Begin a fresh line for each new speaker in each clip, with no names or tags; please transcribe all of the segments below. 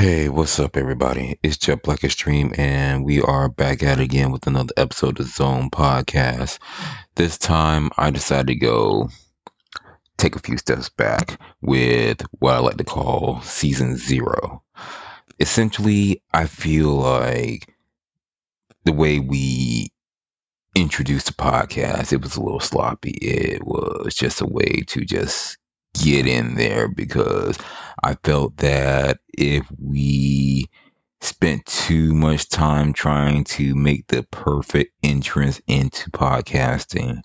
Hey, what's up, everybody? It's Jet Black Extreme, and we are back at it again with another episode of Zone Podcast. This time, I decided to go take a few steps back with what I like to call Season Zero. Essentially, I feel like the way we introduced the podcast, it was a little sloppy. It was just a way to just get in there because I felt that if we spent too much time trying to make the perfect entrance into podcasting,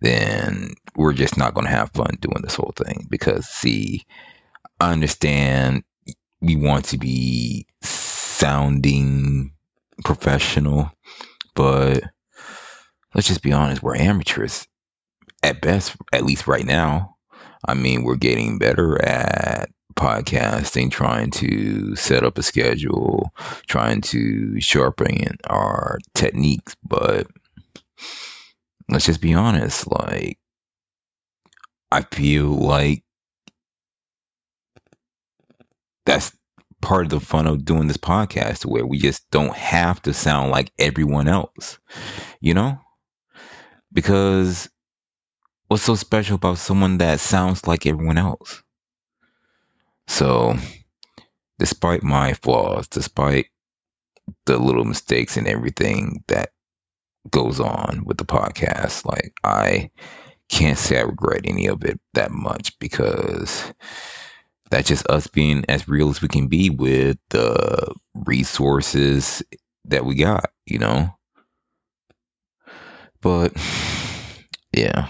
then we're just not going to have fun doing this whole thing. Because, see, I understand we want to be sounding professional, but let's just be honest, we're amateurs at best, at least right now. I mean, we're getting better at podcasting, trying to set up a schedule, trying to sharpen our techniques. But let's just be honest, like, I feel like that's part of the fun of doing this podcast where we just don't have to sound like everyone else, you know? Because what's so special about someone that sounds like everyone else? So, despite my flaws, despite the little mistakes and everything that goes on with the podcast, like I can't say I regret any of it that much because that's just us being as real as we can be with the resources that we got, you know? But yeah.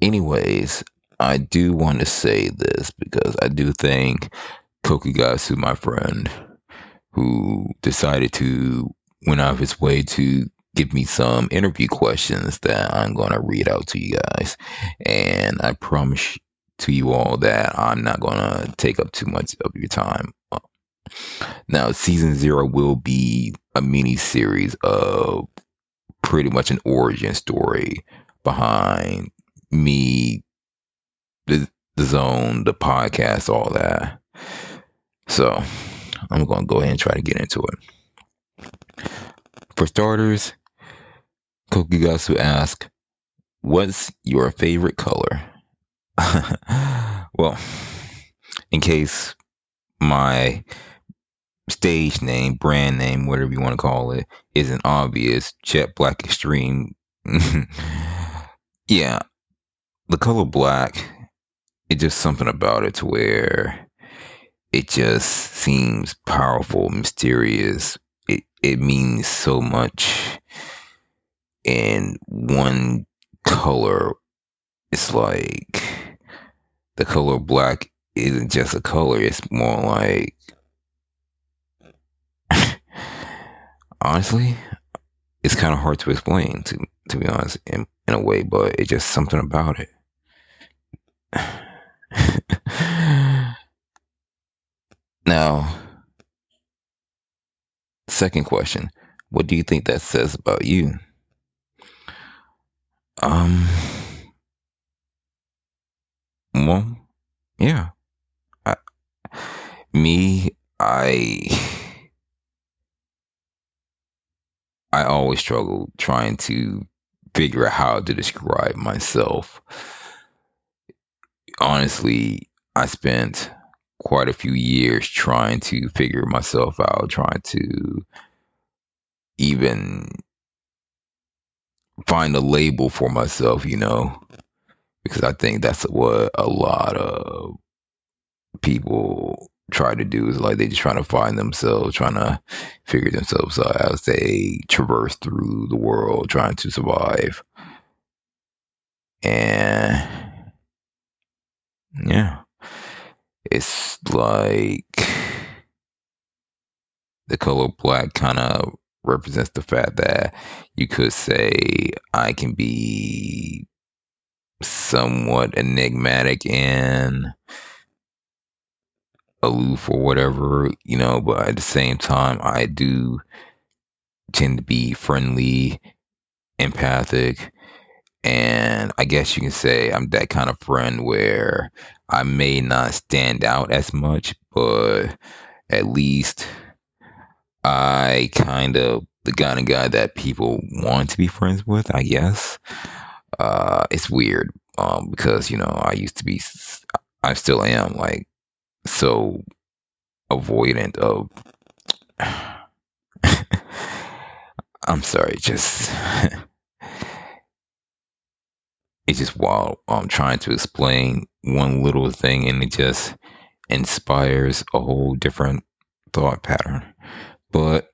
Anyways, I do want to say this because I do think Kokugasu, my friend, who decided to went out of his way to give me some interview questions that I'm going to read out to you guys. And I promise to you all that I'm not going to take up too much of your time. Now, season zero will be a mini series of pretty much an origin story behind me, the, the zone, the podcast, all that. So I'm going to go ahead and try to get into it. For starters, Kokugasu asks, What's your favorite color? well, in case my stage name, brand name, whatever you want to call it, isn't obvious, Jet Black Extreme. yeah, the color black, it's just something about it to where it just seems powerful, mysterious. It it means so much. And one color, it's like the color black isn't just a color, it's more like honestly, it's kind of hard to explain to to be honest in, in a way, but it's just something about it. now, second question. What do you think that says about you? Um, well, yeah. I, me, I, I always struggle trying to figure out how to describe myself honestly, I spent quite a few years trying to figure myself out, trying to even find a label for myself, you know, because I think that's what a lot of people try to do is like they just trying to find themselves, trying to figure themselves out as they traverse through the world, trying to survive. And yeah. It's like the color black kind of represents the fact that you could say I can be somewhat enigmatic and aloof or whatever, you know, but at the same time, I do tend to be friendly, empathic, and I guess you can say I'm that kind of friend where I may not stand out as much, but at least I kind of the kind of guy that people want to be friends with. I guess uh, it's weird um, because you know I used to be, I still am like so avoidant of. I'm sorry, just it's just wild. I'm trying to explain one little thing and it just inspires a whole different thought pattern. But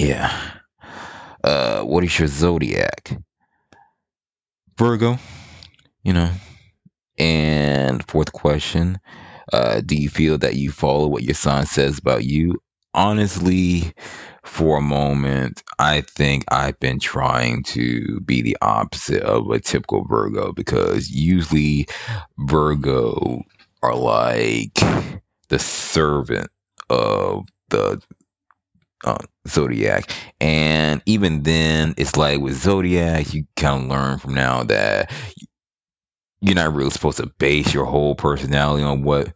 yeah. Uh what is your zodiac? Virgo, you know. And fourth question, uh, do you feel that you follow what your sign says about you? Honestly, for a moment, I think I've been trying to be the opposite of a typical Virgo because usually Virgo are like the servant of the uh, zodiac. And even then it's like with zodiac you kind of learn from now that you're not really supposed to base your whole personality on what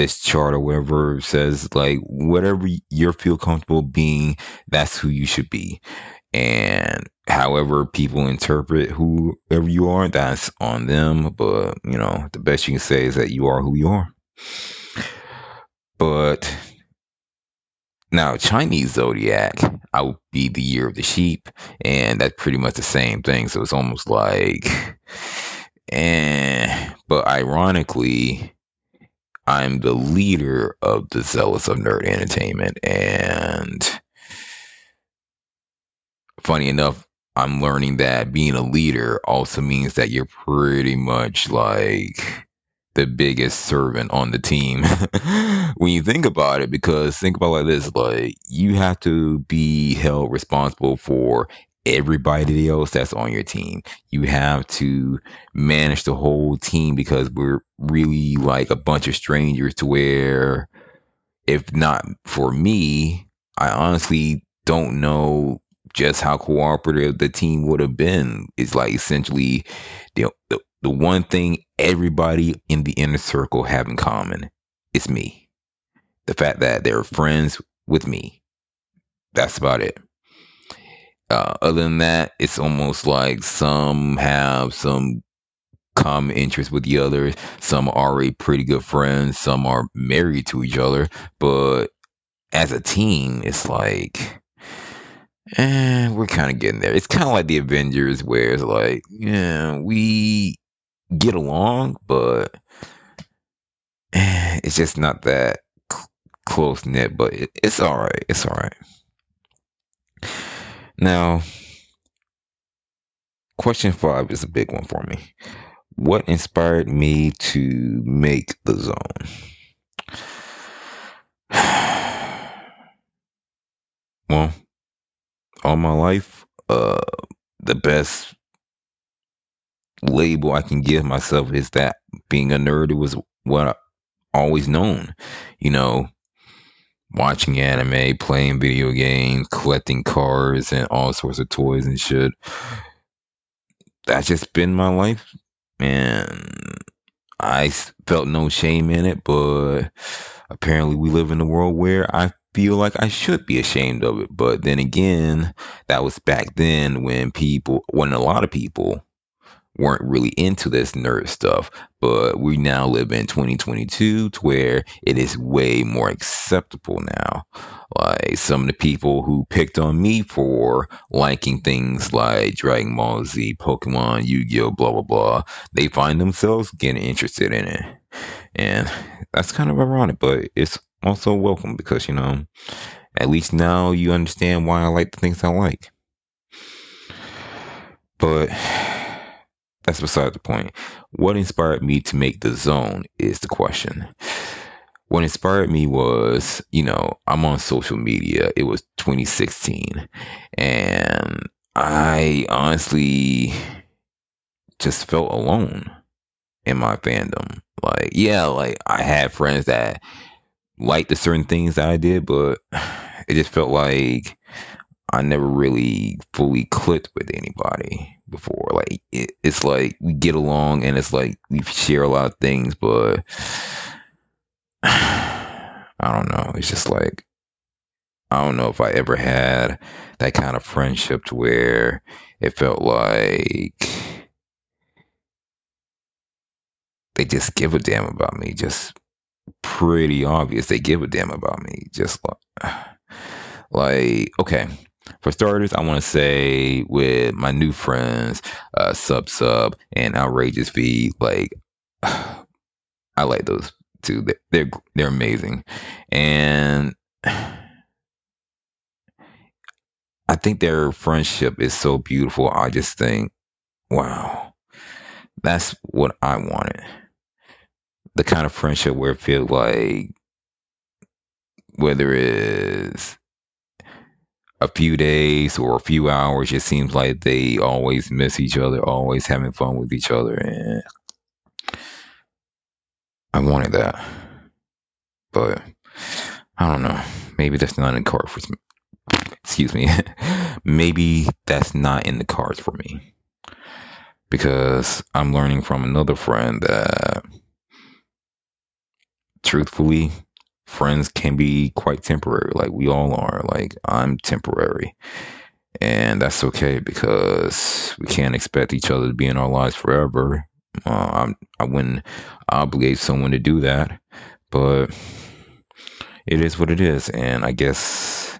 this chart or whatever says like whatever you feel comfortable being that's who you should be. And however people interpret whoever you are that's on them. But you know the best you can say is that you are who you are. But now chinese zodiac i would be the year of the sheep and that's pretty much the same thing. So it's almost like and but ironically I'm the leader of the Zealots of Nerd Entertainment. And funny enough, I'm learning that being a leader also means that you're pretty much like the biggest servant on the team when you think about it because think about like this like you have to be held responsible for everybody else that's on your team. You have to manage the whole team because we're really like a bunch of strangers to where if not for me, I honestly don't know just how cooperative the team would have been. It's like essentially the, the the one thing everybody in the inner circle have in common is me. The fact that they're friends with me. That's about it. Uh, other than that, it's almost like some have some common interest with the others. Some are already pretty good friends. Some are married to each other. But as a team, it's like, eh, we're kind of getting there. It's kind of like the Avengers, where it's like, yeah, we get along, but eh, it's just not that cl- close knit. But it, it's all right. It's all right. Now, question five is a big one for me. What inspired me to make the zone? well, all my life, uh, the best label I can give myself is that being a nerd was what I always known. You know, watching anime, playing video games, collecting cars, and all sorts of toys and shit. That's just been my life, and I felt no shame in it. But apparently, we live in a world where I feel like I should be ashamed of it. But then again, that was back then when people, when a lot of people weren't really into this nerd stuff, but we now live in 2022 to where it is way more acceptable now. Like some of the people who picked on me for liking things like Dragon Ball Z, Pokemon, Yu-Gi-Oh, blah blah blah, they find themselves getting interested in it. And that's kind of ironic, but it's also welcome because, you know, at least now you understand why I like the things I like. But that's beside the point. What inspired me to make the zone is the question. What inspired me was, you know, I'm on social media. It was 2016. And I honestly just felt alone in my fandom. Like, yeah, like I had friends that liked the certain things that I did, but it just felt like I never really fully clicked with anybody before. Like it, it's like we get along and it's like we share a lot of things, but I don't know. It's just like I don't know if I ever had that kind of friendship to where it felt like they just give a damn about me. Just pretty obvious they give a damn about me. Just like, like okay. For starters, I want to say with my new friends, uh, Sub Sub and Outrageous V, like I like those two. They're they're amazing, and I think their friendship is so beautiful. I just think, wow, that's what I wanted. The kind of friendship where it feels like, whether it's a few days or a few hours, it seems like they always miss each other, always having fun with each other. And I wanted that. But I don't know. Maybe that's not in card for me excuse me, maybe that's not in the cards for me. Because I'm learning from another friend that truthfully, friends can be quite temporary. Like we all are. Like I'm temporary. And that's okay because we can't expect each other to be in our lives forever. Uh, I'm, I wouldn't obligate someone to do that, but it is what it is. And I guess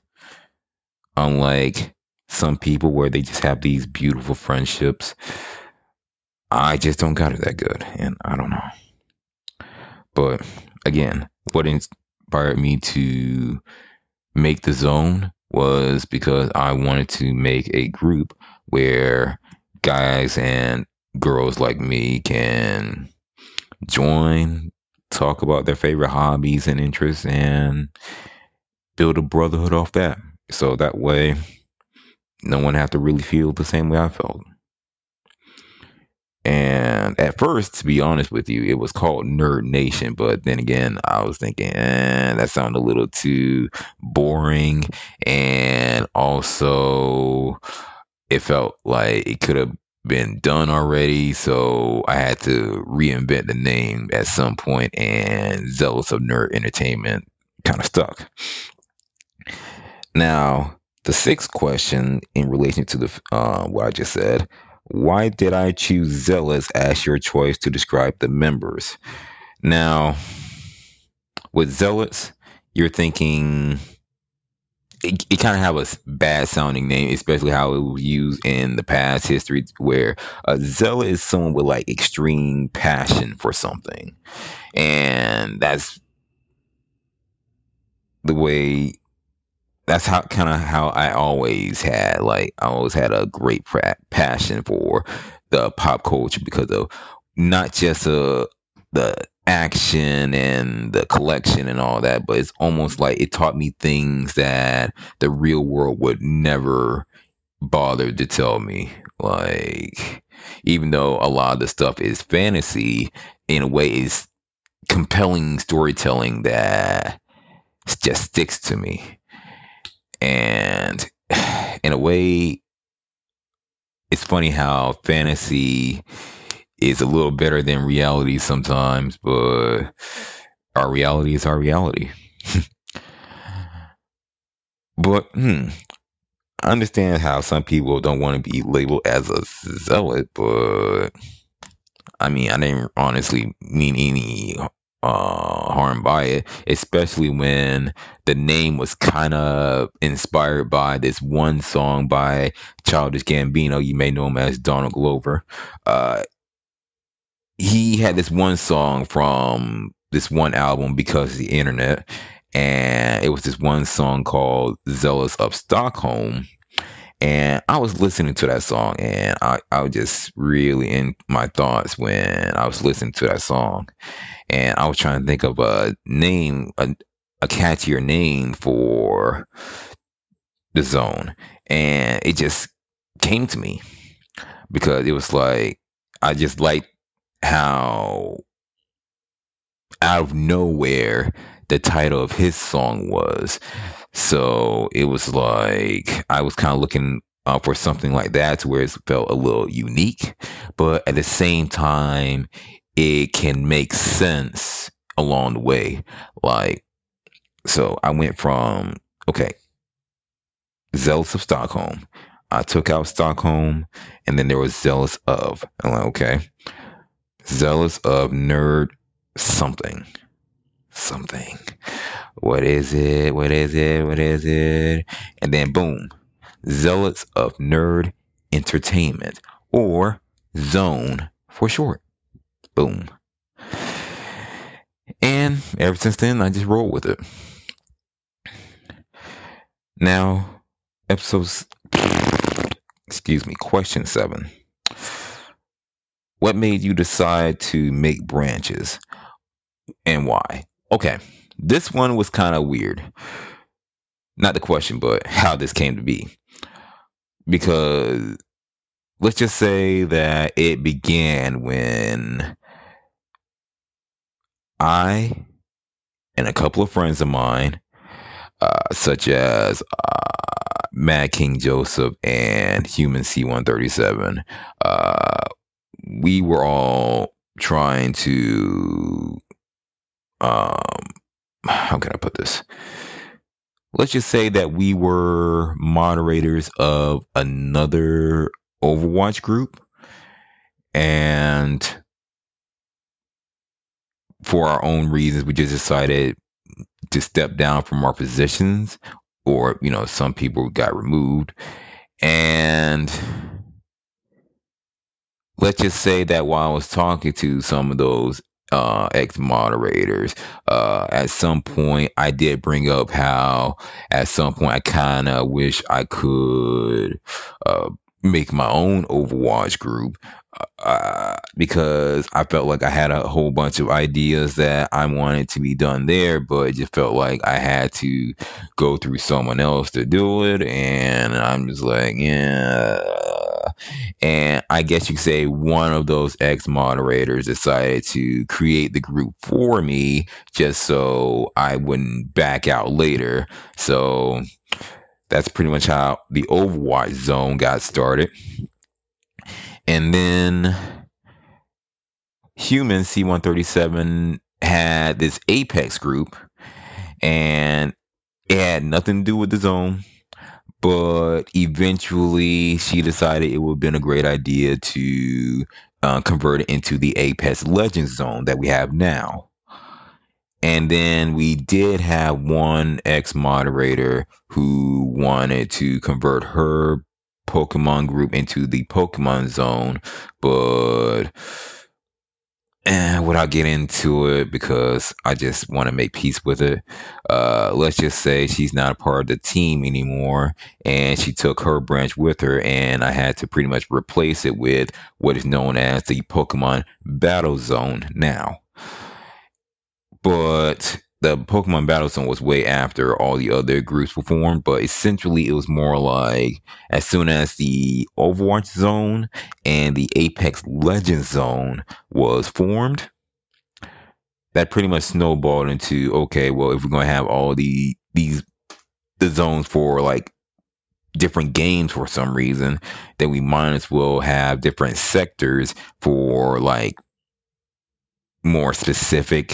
unlike some people where they just have these beautiful friendships. I just don't got it that good, and I don't know. But again, what inspired me to make the zone was because I wanted to make a group where guys and girls like me can join, talk about their favorite hobbies and interests, and build a brotherhood off that. So that way, no one have to really feel the same way I felt. And at first, to be honest with you, it was called Nerd Nation. But then again, I was thinking, eh, that sounded a little too boring. And also, it felt like it could have been done already. So I had to reinvent the name at some point, and Zealots of Nerd Entertainment kind of stuck. Now, the sixth question in relation to the uh, what I just said, why did I choose zealots as your choice to describe the members? Now, with zealots, you're thinking it, it kind of have a bad sounding name, especially how it was used in the past history, where uh, a zealot is someone with like extreme passion for something, and that's the way that's how kind of how I always had like I always had a great pra- passion for the pop culture because of not just uh, the action and the collection and all that, but it's almost like it taught me things that the real world would never bother to tell me. Like even though a lot of the stuff is fantasy, in a way is compelling storytelling that just sticks to me and in a way, it's funny how fantasy is a little better than reality sometimes, but our reality is our reality. but hmm, I understand how some people don't want to be labeled as a zealot, but I mean, I didn't honestly mean any uh, harm by it, especially when the name was kind of inspired by this one song by Childish Gambino. You may know him as Donald Glover. Uh, he had this one song from this one album because of the internet, and it was this one song called Zealots of Stockholm. And I was listening to that song, and I, I was just really in my thoughts when I was listening to that song and I was trying to think of a name, a, a catchier name for the zone, and it just came to me because it was like I just liked how out of nowhere the title of his song was. So it was like I was kind of looking uh, for something like that to where it felt a little unique, but at the same time, it can make sense along the way. Like So I went from okay, Zealots of Stockholm. I took out Stockholm, and then there was Zealots of. I'm like, okay, Zealots of Nerd something, something. What is it? What is it? What is it? And then boom, Zealots of Nerd Entertainment, or Zone for short. Boom. And ever since then, I just roll with it. Now, episodes, excuse me, question seven. What made you decide to make branches and why? Okay, this one was kind of weird. Not the question, but how this came to be. Because let's just say that it began when I and a couple of friends of mine, uh, such as uh, Mad King Joseph and Human C137, uh, we were all trying to, um, how can I put this? Let's just say that we were moderators of another Overwatch group. And for our own reasons, we just decided to step down from our positions, or, you know, some people got removed. And let's just say that while I was talking to some of those uh, ex moderators, uh, at some point I did bring up how at some point I kind of wish I could uh, make my own Overwatch group uh, because I felt like I had a whole bunch of ideas that I wanted to be done there, but it just felt like I had to go through someone else to do it. And I'm just like, yeah. And I guess you could say one of those ex moderators decided to create the group for me just so I wouldn't back out later. So that's pretty much how the Overwatch zone got started. And then Human C137 had this Apex group, and it had nothing to do with the zone. But eventually, she decided it would have been a great idea to uh, convert it into the Apex Legends zone that we have now. And then we did have one ex moderator who wanted to convert her Pokemon group into the Pokemon zone, but and without getting into it because I just want to make peace with it. Uh, let's just say she's not a part of the team anymore, and she took her branch with her, and I had to pretty much replace it with what is known as the Pokemon Battle Zone now. But the Pokemon Battle Zone was way after all the other groups were formed, but essentially it was more like as soon as the Overwatch Zone and the Apex Legends Zone was formed, that pretty much snowballed into okay, well, if we're gonna have all the these the zones for like different games for some reason, then we might as well have different sectors for like more specific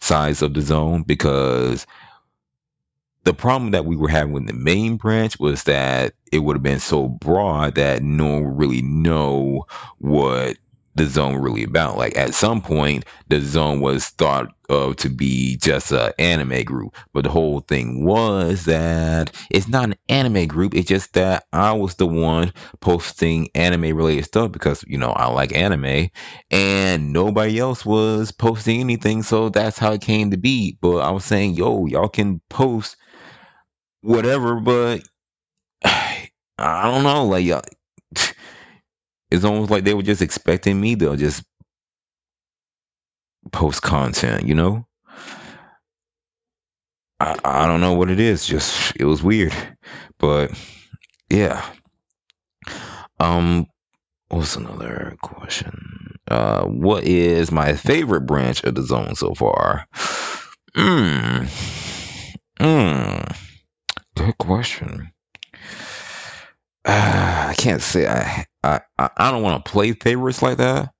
size of the zone because the problem that we were having with the main branch was that it would have been so broad that no one really know what the zone really about. Like at some point, the zone was thought of to be just an anime group, but the whole thing was that it's not an anime group. It's just that I was the one posting anime related stuff because you know I like anime, and nobody else was posting anything. So that's how it came to be. But I was saying, yo, y'all can post whatever, but I don't know, like y'all it's almost like they were just expecting me to just post content, you know? I, I don't know what it is. Just it was weird. But yeah. Um what's another question? Uh what is my favorite branch of the zone so far? Hmm. Hmm. Good question. Uh, I can't say I I I don't want to play favorites like that,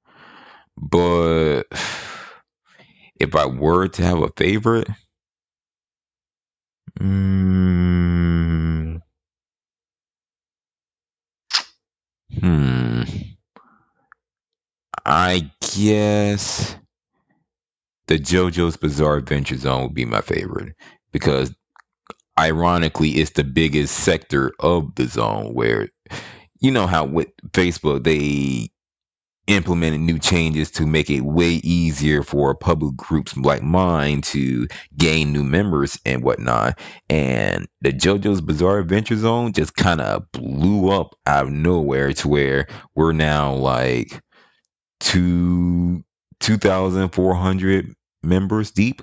but if I were to have a favorite, Mm, hmm. I guess the JoJo's Bizarre Adventure Zone would be my favorite because ironically it's the biggest sector of the zone where you know how with Facebook they implemented new changes to make it way easier for public groups like mine to gain new members and whatnot. And the JoJo's Bizarre Adventure Zone just kind of blew up out of nowhere to where we're now like two two thousand four hundred members deep.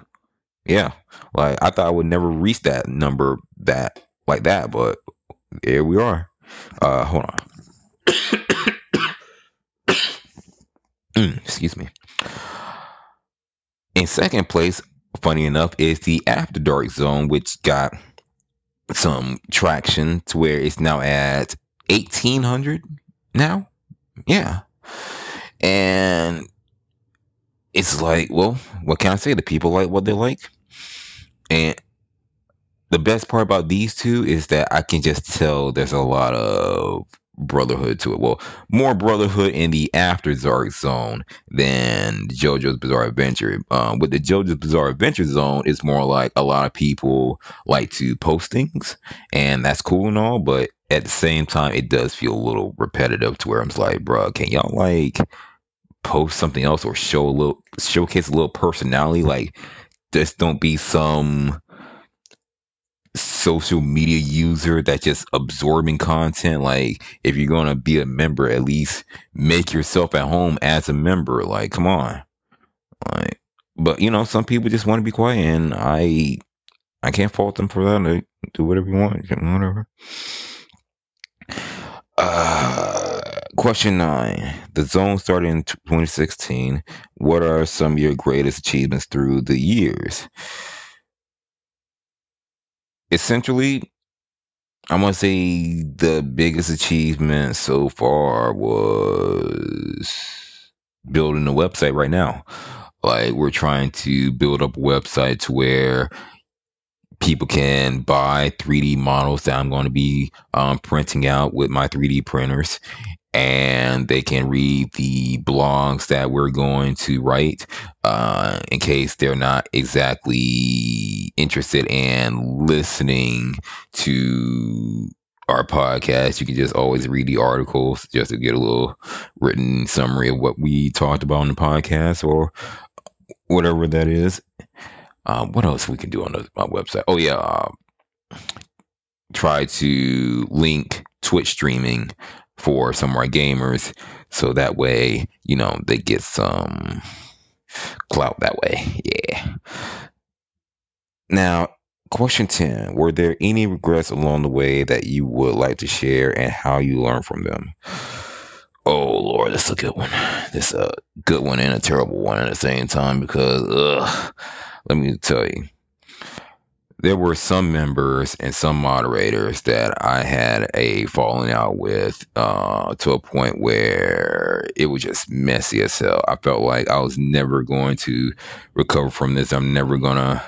Yeah, like I thought I would never reach that number that like that, but here we are. Uh, hold on. Mm, excuse me. In second place, funny enough, is the After Dark Zone, which got some traction to where it's now at 1800 now. Yeah. And it's like, well, what can I say? The people like what they like. And the best part about these two is that I can just tell there's a lot of brotherhood to it. Well, more brotherhood in the After Dark Zone than JoJo's Bizarre Adventure. Um, with the JoJo's Bizarre Adventure Zone, it's more like a lot of people like to post things, and that's cool and all. But at the same time, it does feel a little repetitive to where I'm like, bro, can y'all like post something else or show a little showcase a little personality? Like, just don't be some social media user that's just absorbing content. Like, if you're gonna be a member, at least make yourself at home as a member. Like, come on. Like, but you know, some people just want to be quiet, and I, I can't fault them for that. Do whatever you want, whatever. Uh, question nine. The zone started in 2016. What are some of your greatest achievements through the years? Essentially, I'm gonna say the biggest achievement so far was building a website right now. Like we're trying to build up a website to where people can buy 3D models that I'm going to be um, printing out with my 3D printers and they can read the blogs that we're going to write uh, in case they're not exactly interested in listening to our podcast. You can just always read the articles just to get a little written summary of what we talked about on the podcast or whatever that is. Um, what else we can do on the, my website? Oh yeah, uh, try to link Twitch streaming for some of our gamers so that way you know they get some clout that way yeah now question 10 were there any regrets along the way that you would like to share and how you learned from them oh lord that's a good one this a good one and a terrible one at the same time because ugh, let me tell you there were some members and some moderators that I had a falling out with uh, to a point where it was just messy as hell. I felt like I was never going to recover from this. I'm never gonna.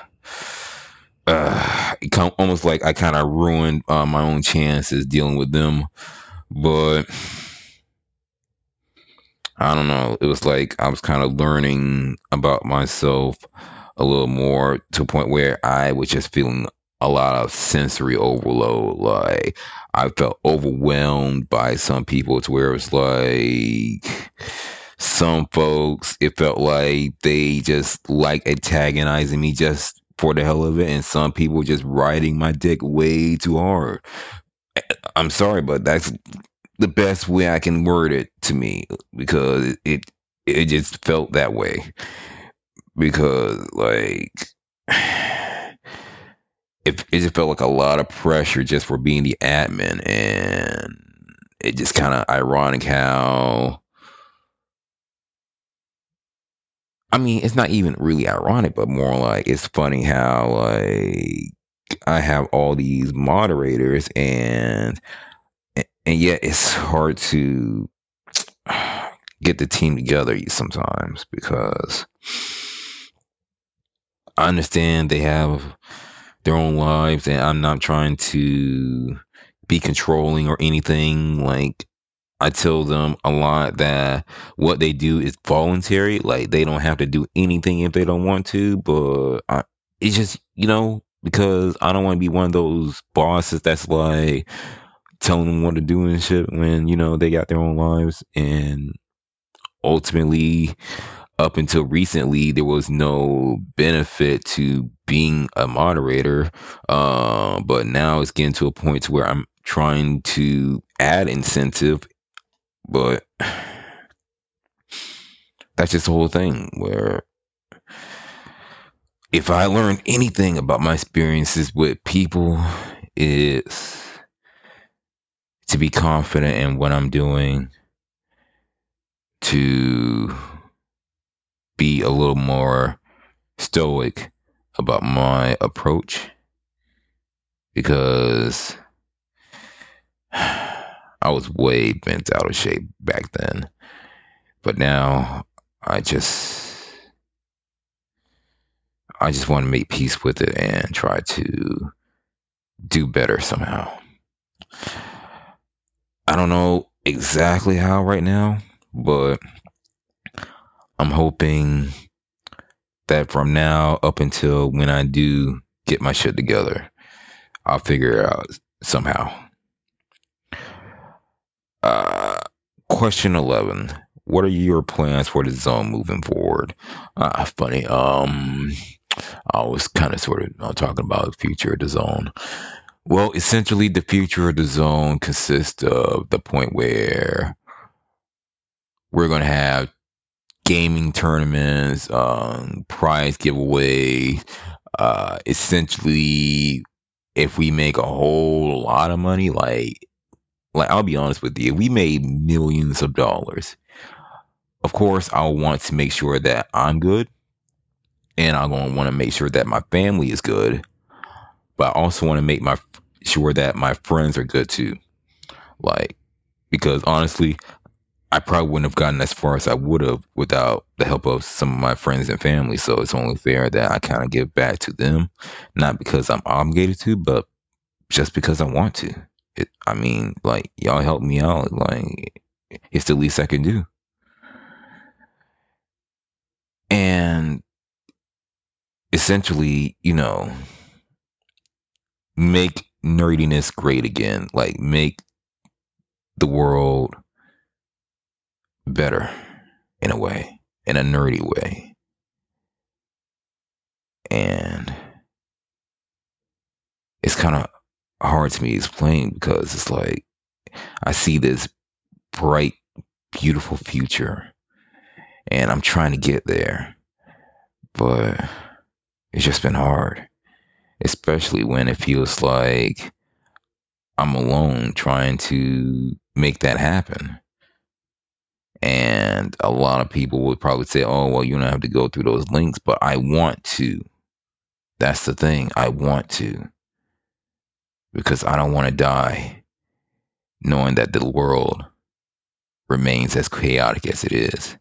Uh, almost like I kind of ruined uh, my own chances dealing with them, but I don't know. It was like I was kind of learning about myself a little more to a point where I was just feeling a lot of sensory overload. Like I felt overwhelmed by some people to where it was like some folks, it felt like they just like antagonizing me just for the hell of it, and some people just riding my dick way too hard. I'm sorry, but that's the best way I can word it to me because it it just felt that way because like it, it just felt like a lot of pressure just for being the admin and it just kind of ironic how I mean, it's not even really ironic, but more like it's funny how like I have all these moderators and and yet it's hard to get the team together sometimes because I understand they have their own lives, and I'm not trying to be controlling or anything. Like I tell them a lot that what they do is voluntary. Like they don't have to do anything if they don't want to. But I, it's just you know because I don't want to be one of those bosses that's like telling them what to do and shit when you know they got their own lives and ultimately up until recently there was no benefit to being a moderator uh, but now it's getting to a point to where i'm trying to add incentive but that's just the whole thing where if I learned anything about my experiences with people, is to be confident in what I'm doing, to be a little more stoic about my approach because I was way bent out of shape back then. But now I just I just want to make peace with it and try to do better somehow. I don't know exactly how right now, but I'm hoping that from now up until when I do get my shit together, I'll figure it out somehow. Uh, question 11. What are your plans for the zone moving forward? Uh, funny. Um, I was kind of sort of talking about the future of the zone. Well, essentially, the future of the zone consists of the point where we're going to have gaming tournaments, um, prize giveaway. Uh, essentially, if we make a whole lot of money, like, like I'll be honest with you, we made millions of dollars, of course, I want to make sure that I'm good and I'm going to want to make sure that my family is good, but I also want to make my sure that my friends are good too. Like, because honestly, I probably wouldn't have gotten as far as I would have without the help of some of my friends and family. So it's only fair that I kind of give back to them, not because I'm obligated to, but just because I want to. It, I mean, like y'all help me out. Like it's the least I can do. And essentially, you know, make nerdiness great again. Like make the world better in a way, in a nerdy way. And it's kind of hard to me to explain because it's like I see this bright, beautiful future and I'm trying to get there. But it's just been hard, especially when it feels like I'm alone trying to make that happen. And a lot of people would probably say, oh, well, you don't have to go through those links, but I want to. That's the thing. I want to. Because I don't want to die knowing that the world remains as chaotic as it is.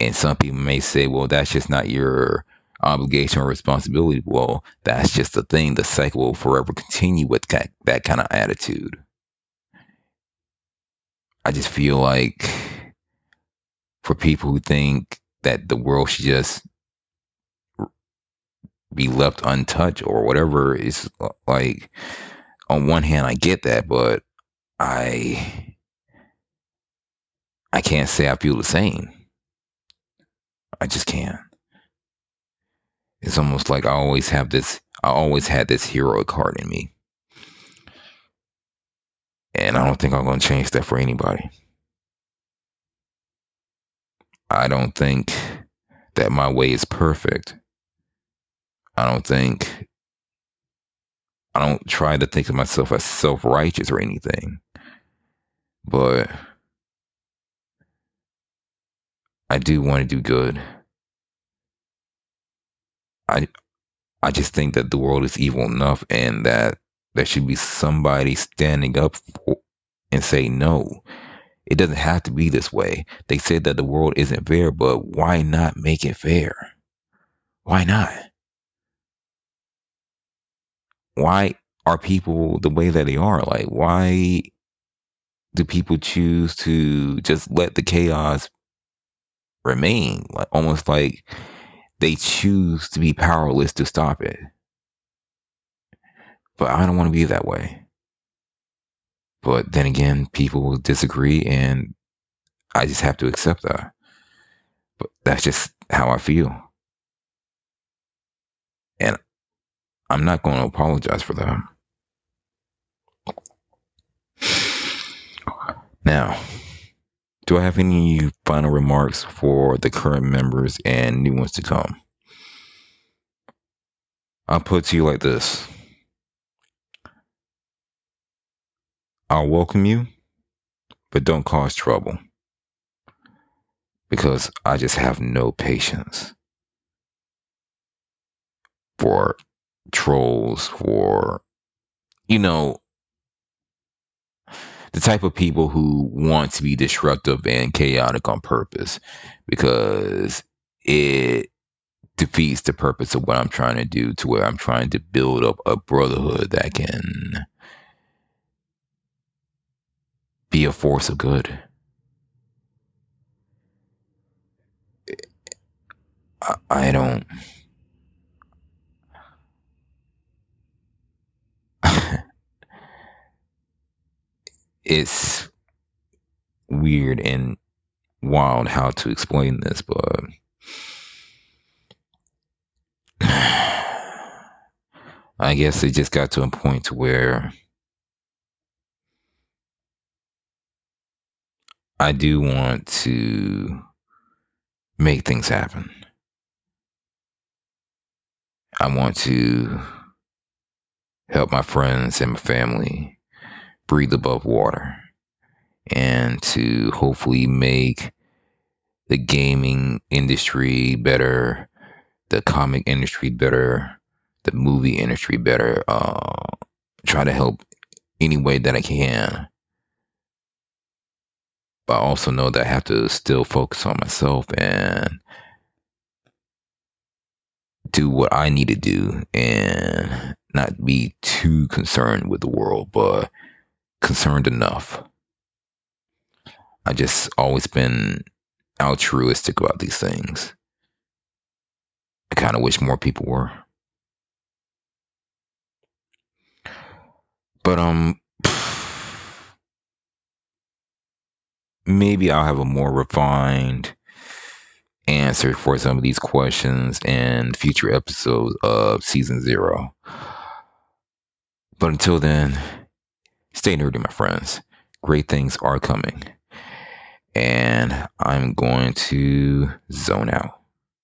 And some people may say, well, that's just not your obligation or responsibility. Well, that's just the thing. The cycle will forever continue with that, kind of attitude. I just feel like for people who think that the world should just be left untouched or whatever is uh, like on one hand I get that but I I can't say I feel the same. I just can't. It's almost like I always have this I always had this heroic heart in me. And I don't think I'm going to change that for anybody. I don't think that my way is perfect. I don't think, I don't try to think of myself as self righteous or anything. But I do want to do good. I I just think that the world is evil enough and that there should be somebody standing up and say no. It doesn't have to be this way. They said that the world isn't fair, but why not make it fair? Why not? Why are people the way that they are? Like, why do people choose to just let the chaos remain? Like, almost like they choose to be powerless to stop it. But I don't want to be that way. But then again, people will disagree, and I just have to accept that. But that's just how I feel. And I'm not going to apologize for that. Now, do I have any final remarks for the current members and new ones to come? I'll put to you like this I'll welcome you, but don't cause trouble because I just have no patience for trolls, for, you know, the type of people who want to be disruptive and chaotic on purpose because it defeats the purpose of what I'm trying to do to where I'm trying to build up a brotherhood that can be a force of good. I, I don't. It's weird and wild how to explain this, but I guess it just got to a point where I do want to make things happen. I want to help my friends and my family breathe above water and to hopefully make the gaming industry better, the comic industry better, the movie industry better. Uh, try to help any way that I can but I also know that I have to still focus on myself and do what I need to do and not be too concerned with the world, but concerned enough. I just always been altruistic about these things. I kind of wish more people were. But um maybe I'll have a more refined answer for some of these questions in future episodes of season zero. But until then, stay nerdy, my friends. Great things are coming. And I'm going to zone out.